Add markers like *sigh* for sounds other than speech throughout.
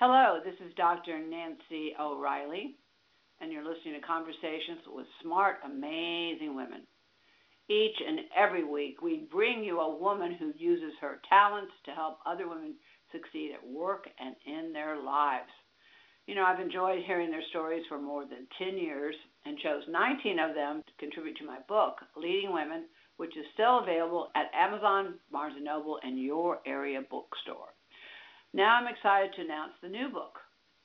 Hello, this is Dr. Nancy O'Reilly, and you're listening to Conversations with Smart, Amazing Women. Each and every week, we bring you a woman who uses her talents to help other women succeed at work and in their lives. You know, I've enjoyed hearing their stories for more than 10 years and chose 19 of them to contribute to my book, Leading Women, which is still available at Amazon, Barnes & Noble, and your area bookstore. Now I'm excited to announce the new book,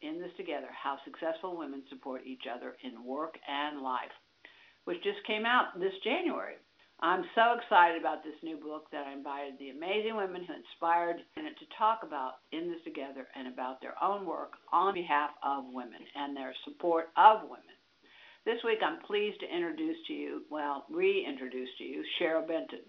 In This Together How Successful Women Support Each Other in Work and Life, which just came out this January. I'm so excited about this new book that I invited the amazing women who inspired it to talk about In This Together and about their own work on behalf of women and their support of women. This week I'm pleased to introduce to you, well, reintroduce to you, Cheryl Benton.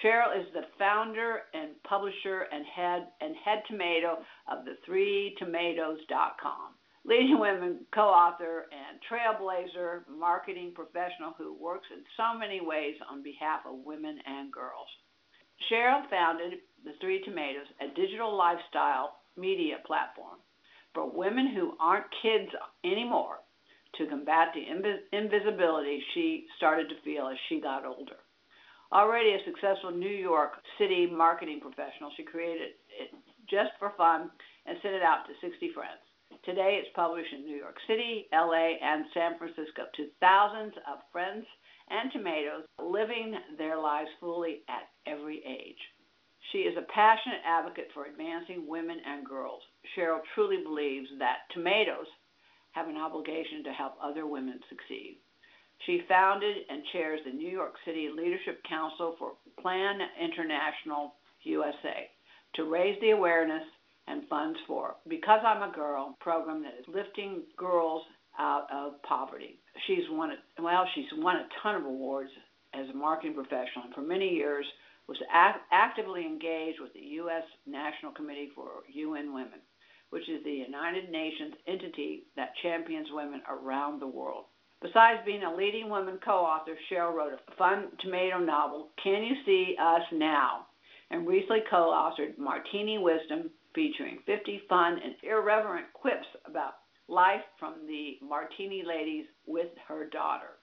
Cheryl is the founder and publisher and head and head tomato of the 3tomatoes.com. Leading Women co-author and trailblazer marketing professional who works in so many ways on behalf of women and girls. Cheryl founded the Three Tomatoes, a digital lifestyle media platform for women who aren't kids anymore to combat the invis- invisibility she started to feel as she got older. Already a successful New York City marketing professional, she created it just for fun and sent it out to 60 friends. Today it's published in New York City, LA, and San Francisco to thousands of friends and tomatoes living their lives fully at every age. She is a passionate advocate for advancing women and girls. Cheryl truly believes that tomatoes have an obligation to help other women succeed. She founded and chairs the New York City Leadership Council for Plan International USA to raise the awareness and funds for Because I'm a Girl program that is lifting girls out of poverty. She's won a, well, she's won a ton of awards as a marketing professional and for many years was act, actively engaged with the U.S. National Committee for UN Women, which is the United Nations entity that champions women around the world. Besides being a leading woman co-author, Cheryl wrote a fun tomato novel, Can You See Us Now? and recently co-authored Martini Wisdom, featuring 50 fun and irreverent quips about life from the Martini ladies with her daughter.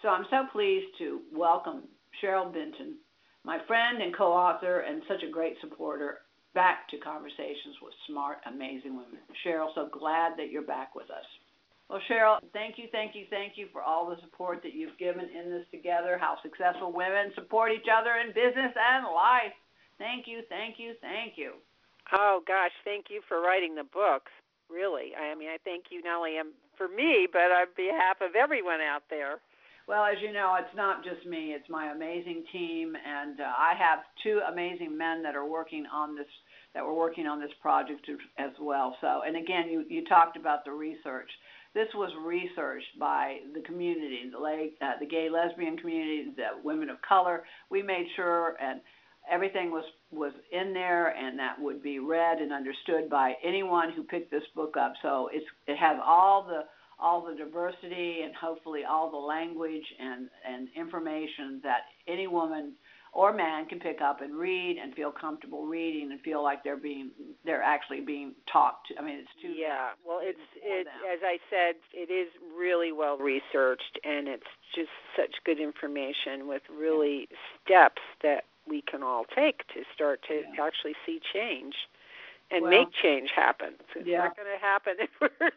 So I'm so pleased to welcome Cheryl Benton, my friend and co-author and such a great supporter, back to Conversations with Smart, Amazing Women. Cheryl, so glad that you're back with us. Well, Cheryl, thank you, thank you, thank you for all the support that you've given in this together, how successful women support each other in business and life. Thank you, thank you, thank you. Oh, gosh, thank you for writing the books. Really. I mean, I thank you not only for me, but on behalf of everyone out there. Well, as you know, it's not just me, it's my amazing team, and uh, I have two amazing men that are working on this that were working on this project as well. So, and again, you, you talked about the research. This was researched by the community, the, lay, uh, the gay lesbian community, the women of color. We made sure and everything was was in there and that would be read and understood by anyone who picked this book up. So it's it has all the all the diversity and hopefully all the language and and information that any woman or man can pick up and read and feel comfortable reading and feel like they're being they're actually being taught to. I mean, it's too yeah. Well, it's it as I said, it is really well researched and it's just such good information with really yeah. steps that we can all take to start to yeah. actually see change and well, make change happen. It's yeah. not going to happen *laughs* if we're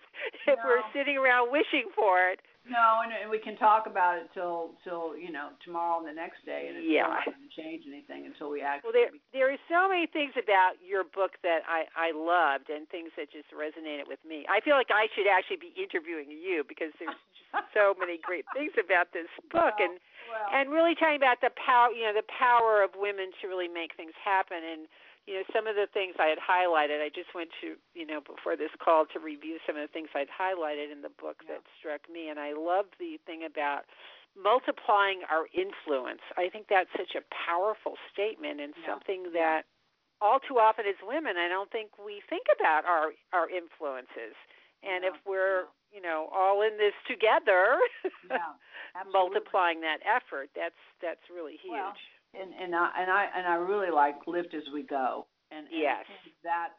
if no. we're sitting around wishing for it. No, and, and we can talk about it till till you know tomorrow and the next day, and it's yeah. not going to change anything until we actually. Well, there there are so many things about your book that I I loved, and things that just resonated with me. I feel like I should actually be interviewing you because there's just so many great things about this *laughs* book, well, and well. and really talking about the power you know the power of women to really make things happen and you know, some of the things I had highlighted, I just went to, you know, before this call to review some of the things I'd highlighted in the book yeah. that struck me. And I love the thing about multiplying our influence. I think that's such a powerful statement and yeah. something that all too often as women, I don't think we think about our, our influences. And yeah. if we're, you know, all in this together, *laughs* multiplying that effort, that's that's really huge. Well, and and I and I and I really like lift as we go. And, and yes, that's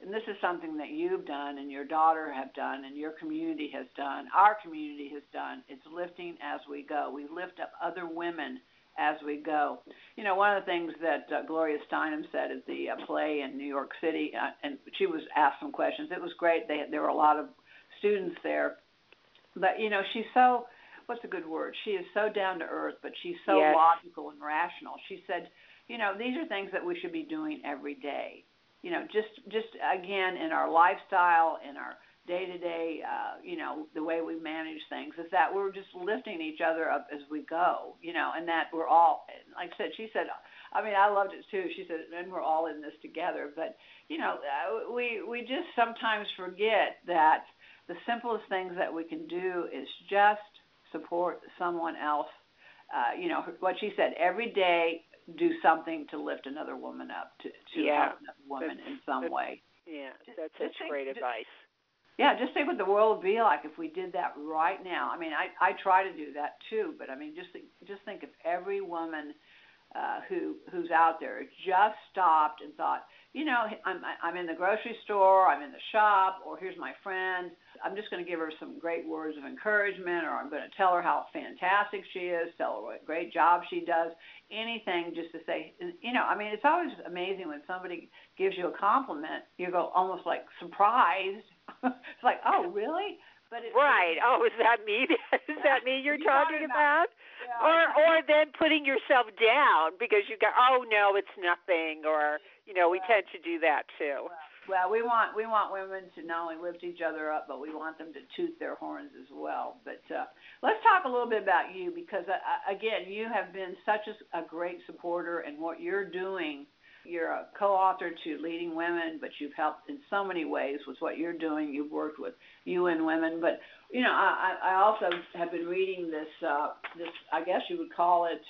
and this is something that you've done and your daughter have done and your community has done, our community has done. It's lifting as we go. We lift up other women as we go. You know, one of the things that uh, Gloria Steinem said at the uh, play in New York City, uh, and she was asked some questions. It was great. They, there were a lot of students there, but you know, she's so what's a good word? She is so down to earth, but she's so yes. logical and rational. She said, you know, these are things that we should be doing every day you know, just just again in our lifestyle, in our day to day, you know, the way we manage things is that we're just lifting each other up as we go, you know, and that we're all, like I said, she said, I mean, I loved it too. She said, and we're all in this together. But you know, uh, we we just sometimes forget that the simplest things that we can do is just support someone else. Uh, you know, what she said every day do something to lift another woman up, to, to yeah, help another woman in some way. Yeah, that's just such great advice. Yeah, just think what the world would be like if we did that right now. I mean, I I try to do that too, but I mean, just think, just think if every woman uh, who who's out there just stopped and thought, you know, I'm I'm in the grocery store, I'm in the shop, or here's my friend. I'm just going to give her some great words of encouragement, or I'm going to tell her how fantastic she is, tell her what a great job she does, anything just to say, you know, I mean, it's always amazing when somebody gives you a compliment. You go almost like surprised. *laughs* it's like, oh, really? But it's, right. Oh, is that me? *laughs* is that me you're, *laughs* talking about? Yeah. Or or then putting yourself down because you go, oh no, it's nothing, or you know, we tend to do that too. Well, we want we want women to not only lift each other up, but we want them to toot their horns as well. But uh, let's talk a little bit about you because uh, uh again, you have been such a, a great supporter, and what you're doing. You're a co-author to Leading Women, but you've helped in so many ways with what you're doing. You've worked with UN Women, but you know, I, I also have been reading this. Uh, this, I guess you would call it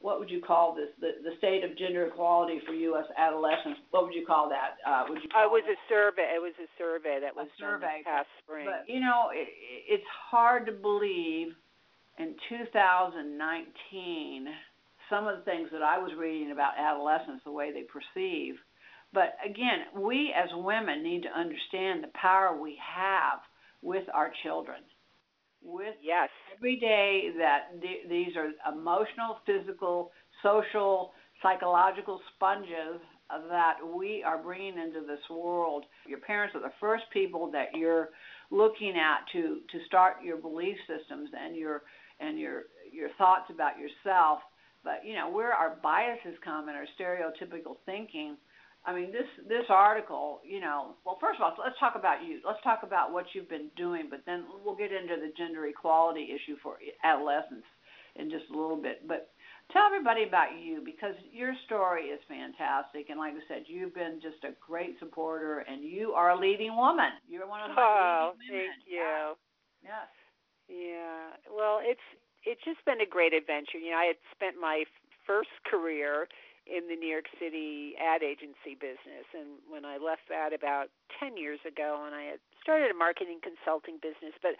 what would you call this? The, the state of gender equality for U.S. adolescents. What would you call that? Uh, would you? Call it was a survey. It was a survey that was a survey. past spring. But you know, it, it's hard to believe in 2019 some of the things that I was reading about adolescents, the way they perceive. But again, we as women need to understand the power we have with our children with yes every day that th- these are emotional, physical, social, psychological sponges that we are bringing into this world. Your parents are the first people that you're looking at to to start your belief systems and your and your your thoughts about yourself. But you know where our biases come and our stereotypical thinking I mean, this this article, you know, well, first of all, let's talk about you. Let's talk about what you've been doing, but then we'll get into the gender equality issue for adolescents in just a little bit. But tell everybody about you because your story is fantastic, and like I said, you've been just a great supporter, and you are a leading woman. You're one of the oh, leading women. thank you. Yes. Yeah. Well, it's it's just been a great adventure. You know, I had spent my first career in the New York City ad agency business. And when I left that about 10 years ago, and I had started a marketing consulting business, but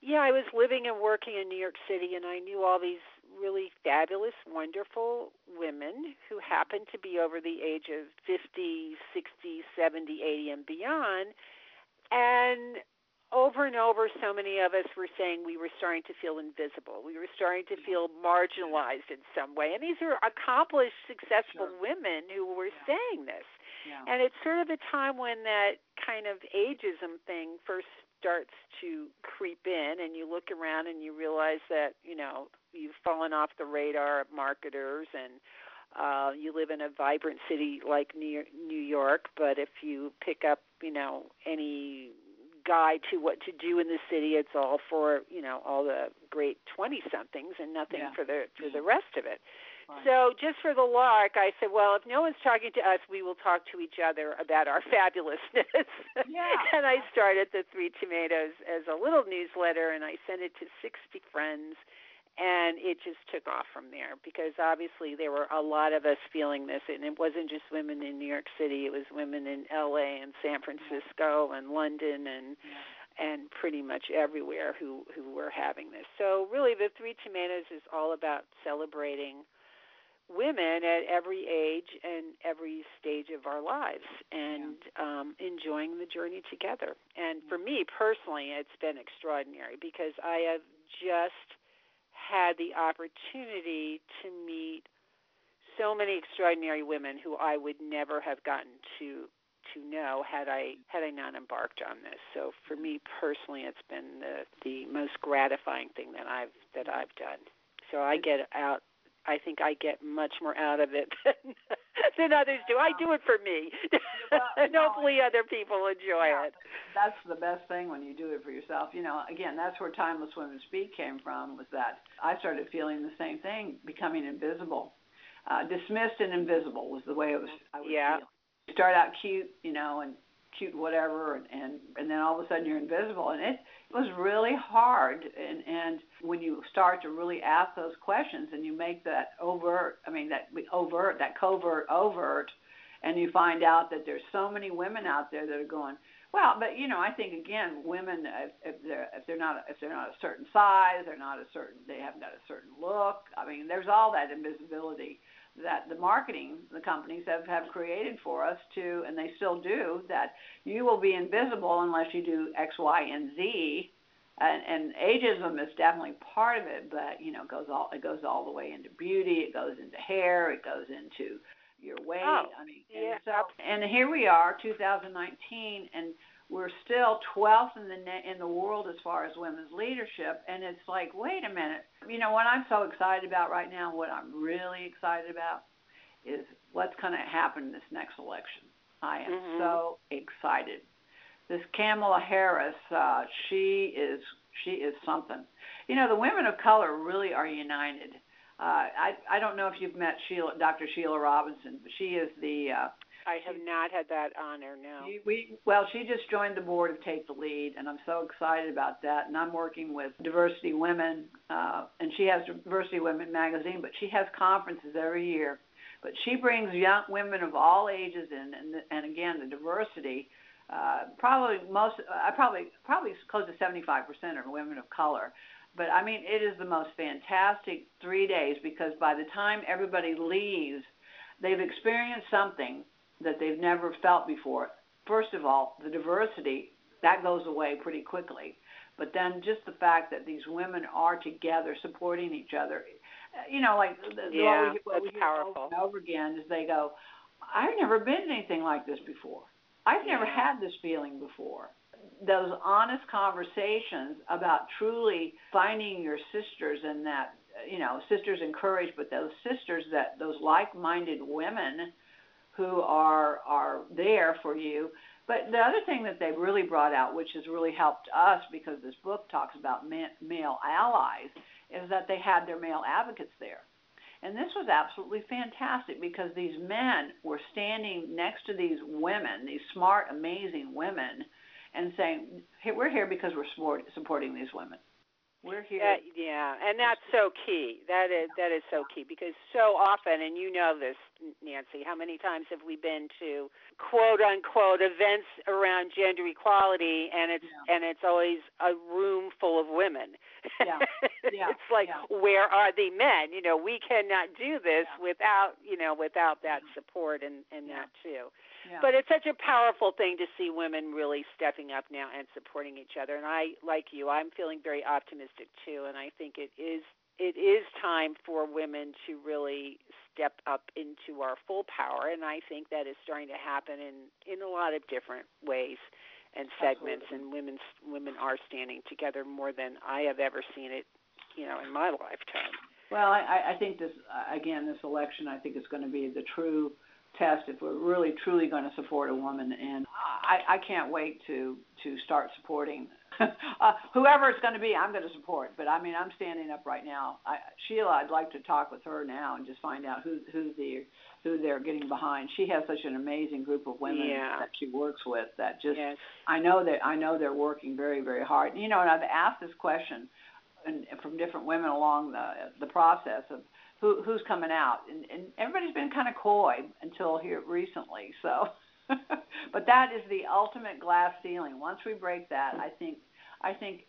yeah, I was living and working in New York City, and I knew all these really fabulous, wonderful women who happened to be over the age of 50, 60, 70, 80, and beyond. And over and over, so many of us were saying we were starting to feel invisible. We were starting to feel marginalized in some way. And these are accomplished, successful sure. women who were yeah. saying this. Yeah. And it's sort of a time when that kind of ageism thing first starts to creep in, and you look around and you realize that, you know, you've fallen off the radar of marketers and uh, you live in a vibrant city like New York, but if you pick up, you know, any guide to what to do in the city. It's all for you know all the great twenty somethings and nothing yeah. for the for the mm. rest of it. Right. So just for the lark, I said, well, if no one's talking to us, we will talk to each other about our *laughs* fabulousness. Yeah. and I started the Three Tomatoes as a little newsletter, and I sent it to 60 friends and it just took off from there because obviously there were a lot of us feeling this and it wasn't just women in New York City it was women in LA and San Francisco and London and yeah. and pretty much everywhere who who were having this so really the three tomatoes is all about celebrating women at every age and every stage of our lives and yeah. um, enjoying the journey together. And for me personally, it's been extraordinary because I have just had the opportunity to meet so many extraordinary women who I would never have gotten to to know had I had I not embarked on this. So for me personally, it's been the the most gratifying thing that I've that I've done. So I get out. I think I get much more out of it *laughs* than than others do. I do it for me, well, *laughs* and hopefully other people enjoy yeah, it. That's the best thing when you do it for yourself. You know, again, that's where Timeless Women Speak came from. Was that I started feeling the same thing, becoming invisible, uh, dismissed and invisible was the way it was. I was yeah. feeling you start out cute, you know, and cute whatever and, and and then all of a sudden you're invisible and it, it was really hard and and when you start to really ask those questions and you make that overt I mean that overt that covert overt and you find out that there's so many women out there that are going well but you know I think again women if, if they're if they're not if they're not a certain size they're not a certain they haven't got a certain look I mean there's all that invisibility that the marketing the companies have, have created for us to, and they still do, that you will be invisible unless you do X, Y, and Z. And, and ageism is definitely part of it, but you know, it goes all it goes all the way into beauty. It goes into hair. It goes into your weight. Oh, I mean, yeah. and so and here we are, 2019, and we're still 12th in the in the world as far as women's leadership and it's like wait a minute you know what i'm so excited about right now what i'm really excited about is what's going to happen in this next election i am mm-hmm. so excited this kamala harris uh she is she is something you know the women of color really are united uh, I I don't know if you've met Sheila, Dr. Sheila Robinson, but she is the uh, I have not had that honor. No. She, we well, she just joined the board of Take the Lead, and I'm so excited about that. And I'm working with Diversity Women, uh, and she has Diversity Women magazine, but she has conferences every year. But she brings young women of all ages in, and and again the diversity. Uh, probably most, I uh, probably probably close to 75% are women of color. But I mean, it is the most fantastic three days because by the time everybody leaves, they've experienced something that they've never felt before. First of all, the diversity that goes away pretty quickly. But then just the fact that these women are together supporting each other, you know, like the, yeah, what we, what that's we powerful. over and over again is they go, I've never been anything like this before. I've never yeah. had this feeling before. Those honest conversations about truly finding your sisters and that, you know, sisters in courage, but those sisters that those like-minded women who are are there for you. But the other thing that they've really brought out, which has really helped us because this book talks about male allies, is that they had their male advocates there. And this was absolutely fantastic because these men were standing next to these women, these smart, amazing women, and saying, hey, we're here because we're support, supporting these women. We're here. That, yeah, and that's so key. That is that is so key because so often, and you know this, Nancy, how many times have we been to quote unquote events around gender equality, and it's yeah. and it's always a room full of women. Yeah. *laughs* yeah. it's like yeah. where are the men? You know, we cannot do this without you know without that support and and that too. But it's such a powerful thing to see women really stepping up now and supporting each other. And I, like you, I'm feeling very optimistic too. And I think it is it is time for women to really step up into our full power. And I think that is starting to happen in in a lot of different ways and segments. Absolutely. And women's women are standing together more than I have ever seen it, you know, in my lifetime. Well, I, I think this again, this election, I think is going to be the true test if we're really truly going to support a woman. And I, I can't wait to to start supporting *laughs* uh, whoever it's going to be. I'm going to support. But I mean, I'm standing up right now. I, Sheila, I'd like to talk with her now and just find out who who the who they're getting behind. She has such an amazing group of women yeah. that she works with that just yes. I know that I know they're working very very hard. You know, and I've asked this question and from different women along the the process of who who's coming out, and, and everybody's been kind of coy until here recently. So, *laughs* but that is the ultimate glass ceiling. Once we break that, I think I think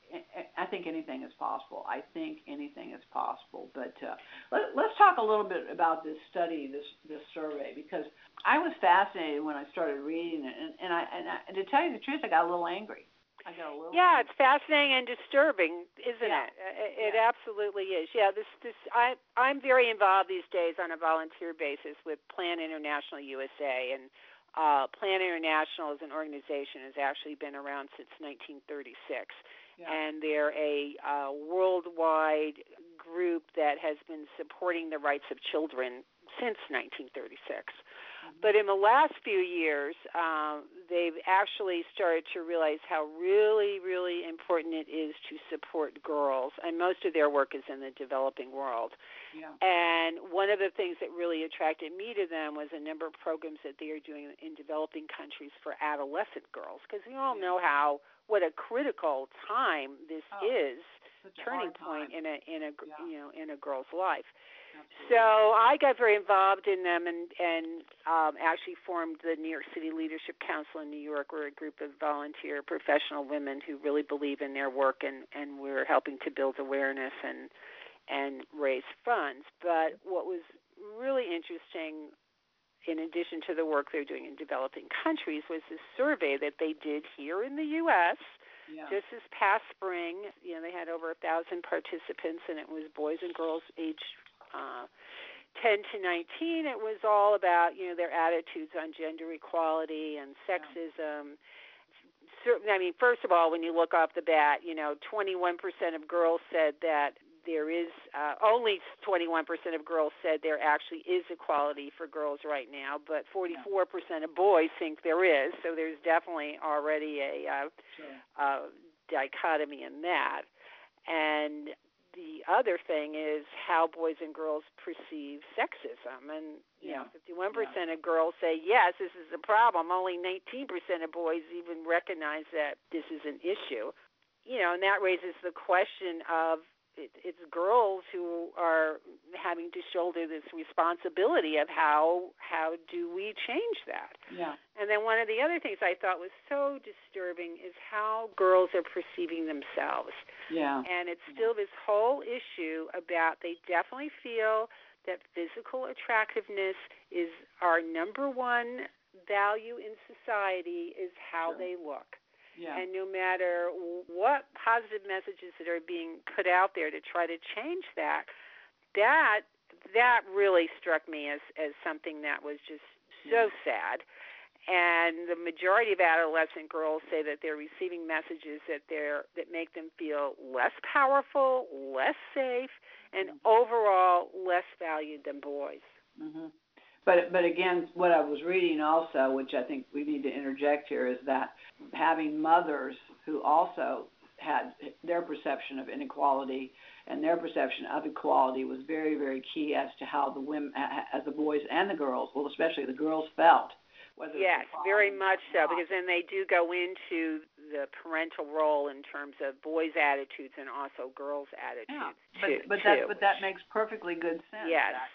I think anything is possible. I think anything is possible. But uh, let, let's talk a little bit about this study, this this survey, because I was fascinated when I started reading it, and, and I and I, to tell you the truth, I got a little angry. I got a little. Yeah, it's fascinating and disturbing, isn't yeah. it? It, yeah. absolutely is. Yeah, this this I I'm very involved these days on a volunteer basis with Plan International USA and uh, Plan International as an organization has actually been around since 1936, yeah. and they're a uh, worldwide group that has been supporting the rights of children since 1936. But in the last few years, um, they've actually started to realize how really, really important it is to support girls, and most of their work is in the developing world. Yeah. And one of the things that really attracted me to them was a number of programs that they are doing in developing countries for adolescent girls, because we all know how what a critical time this oh, is, turning point in a in a yeah. you know in a girl's life. So I got very involved in them and and um, actually formed the New York City Leadership Council in New York. We're a group of volunteer professional women who really believe in their work and and we're helping to build awareness and and raise funds. But what was really interesting in addition to the work they're doing in developing countries was this survey that they did here in the US yeah. just this past spring. You know, they had over a thousand participants and it was boys and girls aged uh, 10 to 19, it was all about you know their attitudes on gender equality and sexism. Yeah. I mean, first of all, when you look off the bat, you know, 21% of girls said that there is uh, only 21% of girls said there actually is equality for girls right now, but 44% yeah. of boys think there is. So there's definitely already a uh, sure. uh, dichotomy in that. And the other thing is how boys and girls perceive sexism and you yeah. know 51% yeah. of girls say yes this is a problem only 19% of boys even recognize that this is an issue you know and that raises the question of it, it's girls who are having to shoulder this responsibility of how how do we change that yeah and then one of the other things i thought was so disturbing is how girls are perceiving themselves yeah. And it's still this whole issue about they definitely feel that physical attractiveness is our number one value in society is how sure. they look. Yeah. And no matter what positive messages that are being put out there to try to change that, that that really struck me as as something that was just so yeah. sad and the majority of adolescent girls say that they're receiving messages that they're that make them feel less powerful, less safe, and mm-hmm. overall less valued than boys. Mm-hmm. But but again, what I was reading also, which I think we need to interject here, is that having mothers who also had their perception of inequality and their perception of equality was very very key as to how the women, as the boys and the girls, well especially the girls felt yes, very much so, because then they do go into the parental role in terms of boys' attitudes and also girls' attitudes. Yeah, but too, but too. that but that makes perfectly good sense. Yes, that,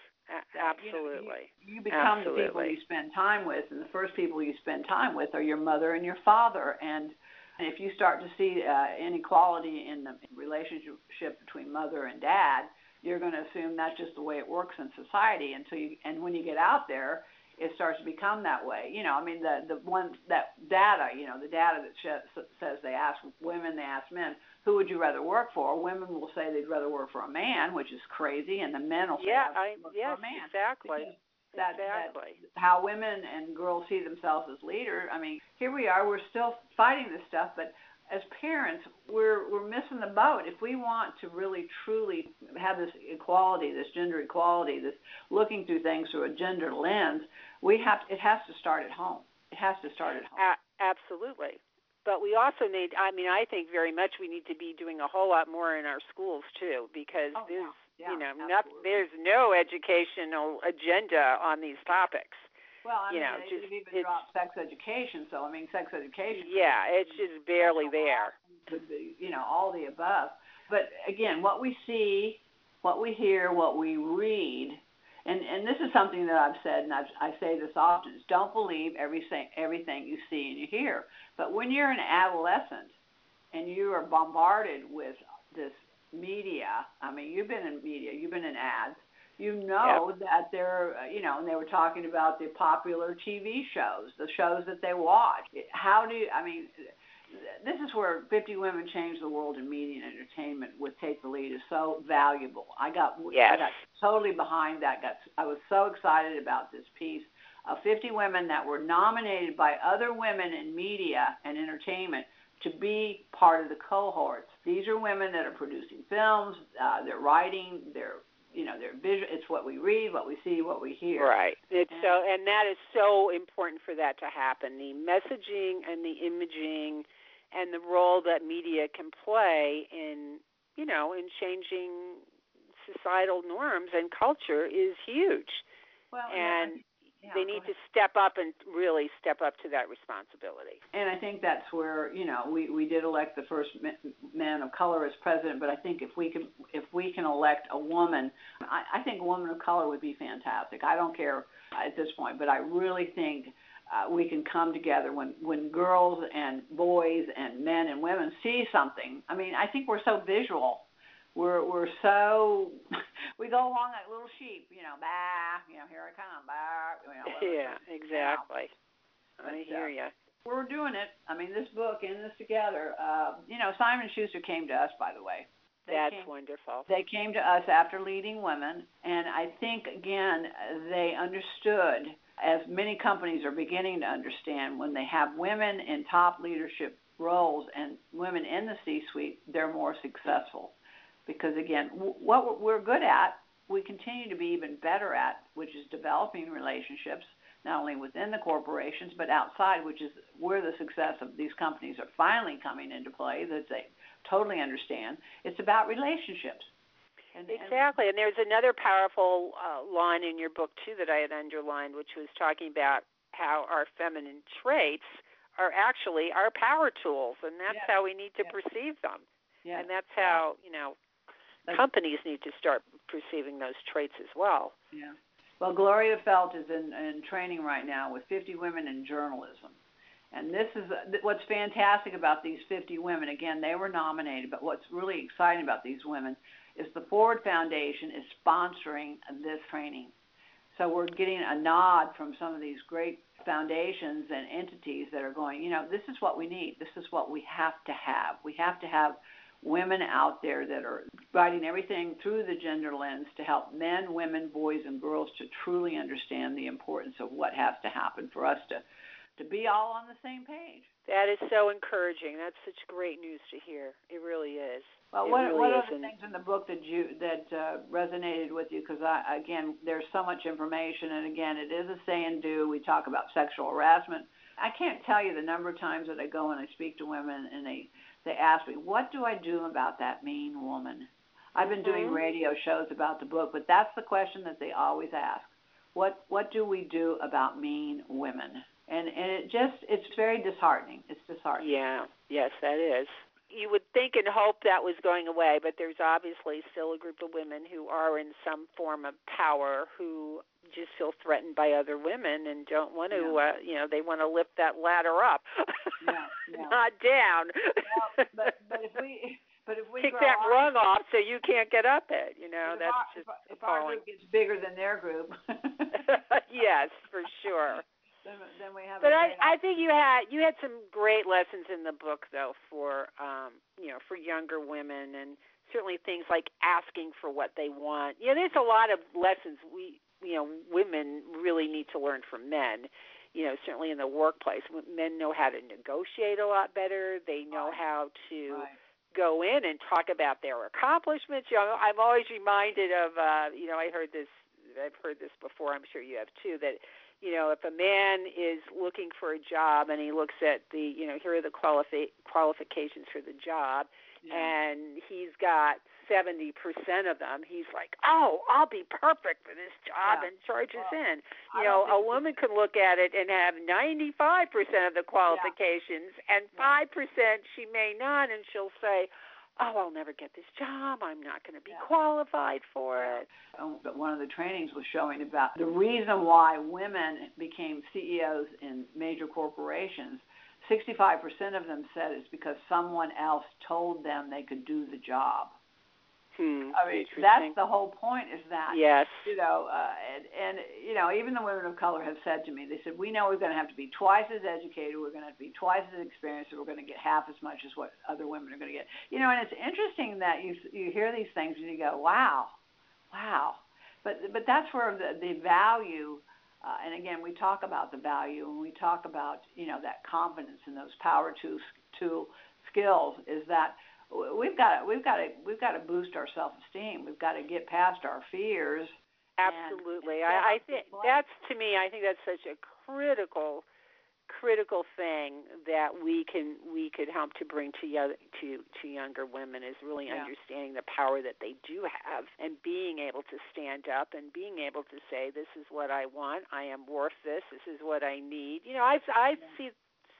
absolutely. You, know, you, you become absolutely. the people you spend time with, and the first people you spend time with are your mother and your father, and if you start to see uh, inequality in the relationship between mother and dad, you're going to assume that's just the way it works in society until you and when you get out there it starts to become that way. You know, I mean, the the one that data, you know, the data that sh- says they ask women, they ask men, who would you rather work for? Women will say they'd rather work for a man, which is crazy, and the men will say, yeah, I work yes, for a man. exactly. That, exactly. That how women and girls see themselves as leaders. I mean, here we are, we're still fighting this stuff, but as parents, we're we're missing the boat. If we want to really truly have this equality, this gender equality, this looking through things through a gender lens, we have it has to start at home. It has to start at home. A- absolutely. But we also need I mean I think very much we need to be doing a whole lot more in our schools too because oh, there's yeah, you know not, there's no educational agenda on these topics. Well, I you mean, know, they, just, even dropped sex education. So I mean, sex education. Yeah, it's just barely there. Be, you know, all the above. But again, what we see, what we hear, what we read, and and this is something that I've said, and I've, I say this often: is don't believe everything everything you see and you hear. But when you're an adolescent, and you are bombarded with this media. I mean, you've been in media, you've been in ads. You know yep. that they're, you know, and they were talking about the popular TV shows, the shows that they watch. How do you, I mean, this is where 50 Women Change the World in Media and Entertainment with Take the Lead is so valuable. I got, yes. I got totally behind that. Got, I was so excited about this piece of 50 women that were nominated by other women in media and entertainment to be part of the cohorts. These are women that are producing films, uh, they're writing, they're you know, they're visual. It's what we read, what we see, what we hear. Right. It's and, so, and that is so important for that to happen. The messaging and the imaging, and the role that media can play in, you know, in changing societal norms and culture is huge. Well, and yeah, they need to step up and really step up to that responsibility. And I think that's where you know we we did elect the first man of color as president, but I think if we can if we can elect a woman, I, I think a woman of color would be fantastic. I don't care at this point, but I really think. Uh, we can come together when when girls and boys and men and women see something. I mean, I think we're so visual we're we're so *laughs* we go along like little sheep, you know, bah, you know, here I come, bah, you know. Yeah, exactly. But, I hear uh, you. We're doing it. I mean, this book and this together. Uh, you know, Simon Schuster came to us, by the way. They That's came, wonderful. They came to us after leading women, and I think again they understood, as many companies are beginning to understand, when they have women in top leadership roles and women in the C-suite, they're more successful because again, what we're good at, we continue to be even better at, which is developing relationships not only within the corporations but outside, which is where the success of these companies are finally coming into play that they totally understand. It's about relationships. And, exactly, and there's another powerful uh, line in your book too that I had underlined, which was talking about how our feminine traits are actually our power tools, and that's yes. how we need to yes. perceive them. Yes. And that's how you know companies need to start perceiving those traits as well. Yeah. Well, Gloria Feldt is in, in training right now with 50 women in journalism. And this is what's fantastic about these 50 women. Again, they were nominated, but what's really exciting about these women is the Ford Foundation is sponsoring this training. So we're getting a nod from some of these great foundations and entities that are going, you know, this is what we need. This is what we have to have. We have to have women out there that are writing everything through the gender lens to help men, women, boys, and girls to truly understand the importance of what has to happen for us to to be all on the same page. That is so encouraging. That's such great news to hear. It really is. Well, it what, really what are the things in the book that you that uh, resonated with you? Because I again, there's so much information, and again, it is a say and do. We talk about sexual harassment. I can't tell you the number of times that I go and I speak to women, and they they ask me, "What do I do about that mean woman?" I've been doing mm-hmm. radio shows about the book, but that's the question that they always ask. What what do we do about mean women? And and it just it's very disheartening. It's disheartening. Yeah. Yes, that is. You would think and hope that was going away, but there's obviously still a group of women who are in some form of power who just feel threatened by other women and don't want to yeah. uh, you know they want to lift that ladder up. Yeah, yeah. *laughs* not down. Well, but but if we but if we kick that our, rung off so you can't get up it you know that's our, just if, if our group gets bigger than their group. *laughs* Yes for sure then, then we have but I I think you had you had some great lessons in the book though for um you know for younger women and certainly things like asking for what they want. You know, there's a lot of lessons we you know women really need to learn from men you know certainly in the workplace men know how to negotiate a lot better they know right. how to right. go in and talk about their accomplishments you know i'm always reminded of uh you know i heard this i've heard this before i'm sure you have too that you know if a man is looking for a job and he looks at the you know here are the qualifi- qualifications for the job yeah. and he's got 70% of them, he's like, oh, I'll be perfect for this job yeah. and charges well, in. You know, a woman can look at it and have 95% of the qualifications, yeah. and 5% she may not, and she'll say, oh, I'll never get this job. I'm not going to be yeah. qualified for it. Um, but one of the trainings was showing about the reason why women became CEOs in major corporations 65% of them said it's because someone else told them they could do the job. Hmm, I mean, that's the whole point. Is that yes, you know, uh, and and you know, even the women of color have said to me, they said, we know we're going to have to be twice as educated, we're going to be twice as experienced, and we're going to get half as much as what other women are going to get. You know, and it's interesting that you you hear these things and you go, wow, wow, but but that's where the the value. Uh, and again, we talk about the value, and we talk about you know that confidence and those power to, to skills. Is that we've got to we've got to we've got to boost our self esteem. We've got to get past our fears. Absolutely, and, and I, I think that's to me. I think that's such a critical critical thing that we can we could help to bring to young, to to younger women is really yeah. understanding the power that they do have and being able to stand up and being able to say this is what I want I am worth this this is what I need you know I I yeah. see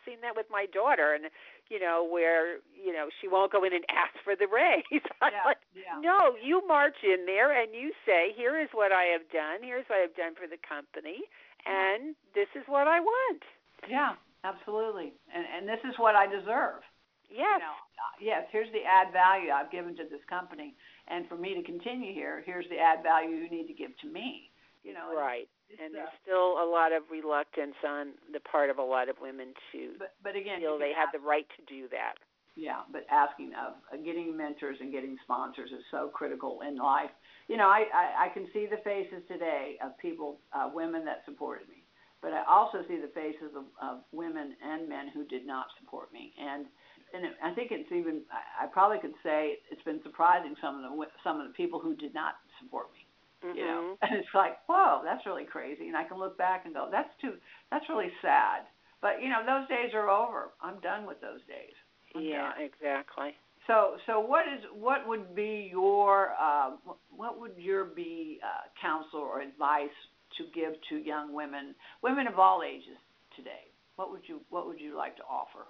seen that with my daughter and you know where you know she won't go in and ask for the raise. *laughs* I'm yeah, like yeah. no you march in there and you say here is what I have done. Here's what I've done for the company and this is what I want. Yeah absolutely. And and this is what I deserve. Yes. you know, uh, yes here's the add value I've given to this company. And for me to continue here here's the add value you need to give to me you know right and there's still a lot of reluctance on the part of a lot of women to but, but again, feel they have the right to do that. Yeah, but asking of uh, getting mentors and getting sponsors is so critical in life. You know, I, I, I can see the faces today of people, uh, women that supported me, but I also see the faces of, of women and men who did not support me. And and it, I think it's even I, I probably could say it's been surprising some of the some of the people who did not support me Mm-hmm. You know, and it's like, whoa, that's really crazy. And I can look back and go, that's too, that's really sad. But you know, those days are over. I'm done with those days. I'm yeah, done. exactly. So, so what is what would be your uh, what would your be uh, counsel or advice to give to young women, women of all ages today? What would you what would you like to offer?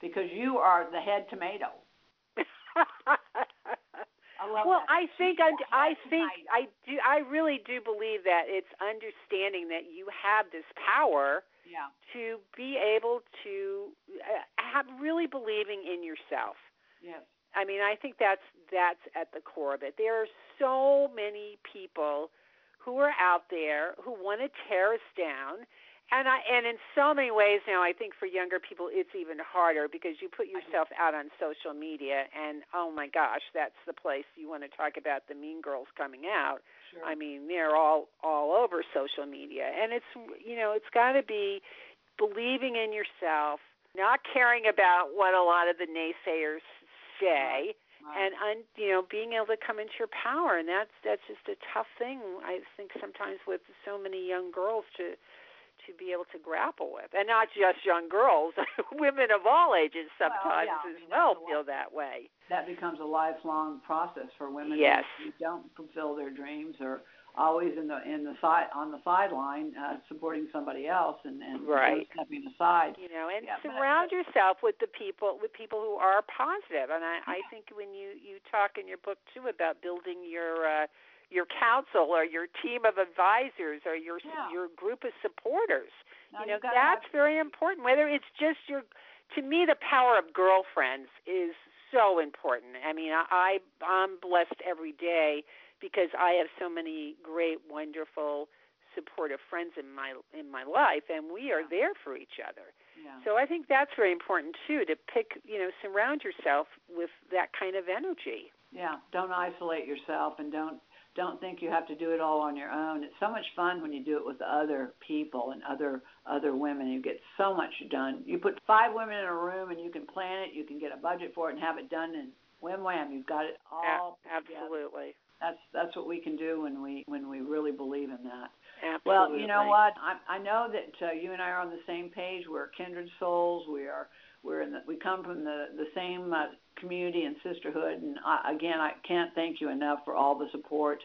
Because you are the head tomato. *laughs* well, I think I, I think I do. I really do believe that it's understanding that you have this power yeah. to be able to uh, have really believing in yourself. Yes. I mean, I think that's that's at the core of it. There are so many people who are out there who want to tear us down and I and in so many ways now I think for younger people it's even harder because you put yourself out on social media and oh my gosh that's the place you want to talk about the mean girls coming out sure. I mean they're all all over social media and it's you know it's got to be believing in yourself not caring about what a lot of the naysayers say right. Right. and un, you know being able to come into your power and that's that's just a tough thing I think sometimes with so many young girls to to be able to grapple with, and not just young girls, *laughs* women of all ages sometimes well, yeah, as well feel that way. That becomes a lifelong process for women yes. who don't fulfill their dreams or always in the in the side on the sideline uh, supporting somebody else and and right. stepping aside. You know, and yeah, surround but, yourself with the people with people who are positive. And I, I think when you you talk in your book too about building your uh, your council or your team of advisors or your yeah. your group of supporters. Now, you know have... that's very important. Whether it's just your, to me, the power of girlfriends is so important. I mean, I I'm blessed every day because I have so many great, wonderful, supportive friends in my in my life, and we are yeah. there for each other. Yeah. So I think that's very important too to pick, you know, surround yourself with that kind of energy. Yeah, don't isolate yourself and don't don't think you have to do it all on your own. It's so much fun when you do it with other people and other other women. You get so much done. You put five women in a room and you can plan it. You can get a budget for it and have it done, and wham wham, you've got it all. Yeah, absolutely. Together. That's that's what we can do when we when we really believe in that. Absolutely. Well, you know what? I I know that uh, you and I are on the same page. We're kindred souls. We are we're in the, we come from the the same uh, community and sisterhood. And I, again, I can't thank you enough for all the support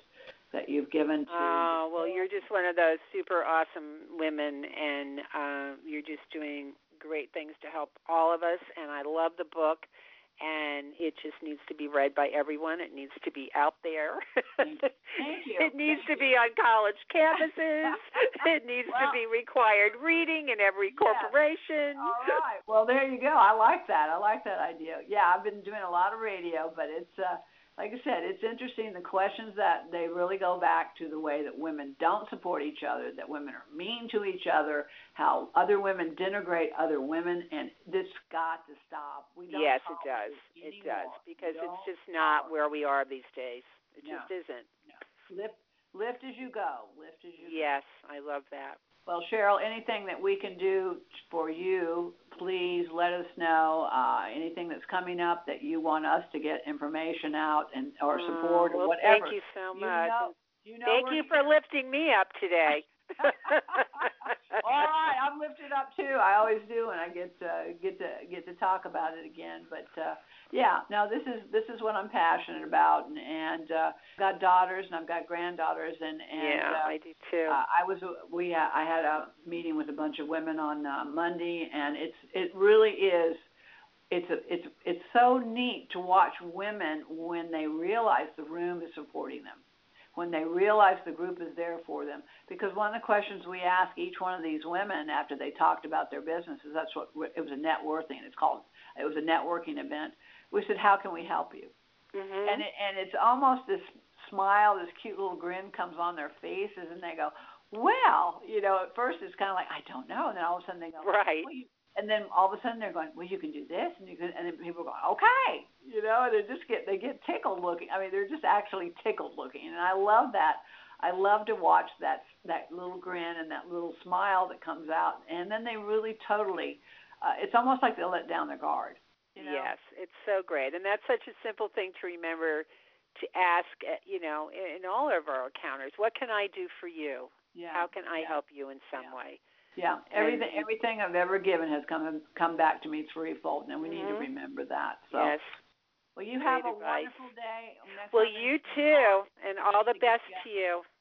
that you've given to. Oh well, you're just one of those super awesome women, and uh, you're just doing great things to help all of us. And I love the book, and it just needs to be read by everyone. It needs to be out there. Thank you. *laughs* it needs Thank to be on college *laughs* campuses. it needs Well- to be required reading in every corporation. All right. Well, there you go. I like that. I like that idea. Yeah, I've been doing a lot of radio, but it's uh like I said, it's interesting the questions that they really go back to the way that women don't support each other, that women are mean to each other, how other women denigrate other women, and this got to stop. We don't yes, it does. it does because it's just not where we are these days. It No. just isn't. lift lift as you go. Lift as you go. Yes, I love that. Well, Cheryl, anything that we can do for you, please let us know. Uh, anything that's coming up that you want us to get information out and or support Mm, or whatever. Thank you so You much. know, you know thank you for lifting me up today. *laughs* All right, I'm lifted up too. I always do when I get uh, get to get to talk about it again. But uh, yeah, no, this is this is what I'm passionate about, and, and uh, I've got daughters and I've got granddaughters, and and yeah, uh, I do too. uh, I was we uh, I had a meeting with a bunch of women on uh, Monday, and it's it really is it's a, it's it's so neat to watch women when they realize the room is supporting them, when they realize the group is there for them. Because one of the questions we ask each one of these women after they talked about their businesses, that's what it was a networking. It's called it was a networking event. We said, how can we help you? hmm and it, and it's almost this smile, this cute little grin comes on their faces, and they go, "Well, you know." At first, it's kind of like, "I don't know," and then all of a sudden they go, Right. well, you, and then all of a sudden they're going, "Well, you can do this," and you can, and then people go, "Okay," you know, and they just get they get tickled looking. I mean, they're just actually tickled looking, and I love that. I love to watch that that little grin and that little smile that comes out, and then they really totally. Uh, it's almost like they let down their guard. You know? Yes, it's so great, and that's such a simple thing to remember to ask. uh, You know, in, in all of our encounters, what can I do for you? Yeah. How can I yeah. help you in some Yeah. way? Yeah, everything And- everything I've ever given has come come back to me threefold, and we need to Mhm. remember that. So, Yes. well, you have a advice. wonderful day. Next Well, you too, and all the best to you.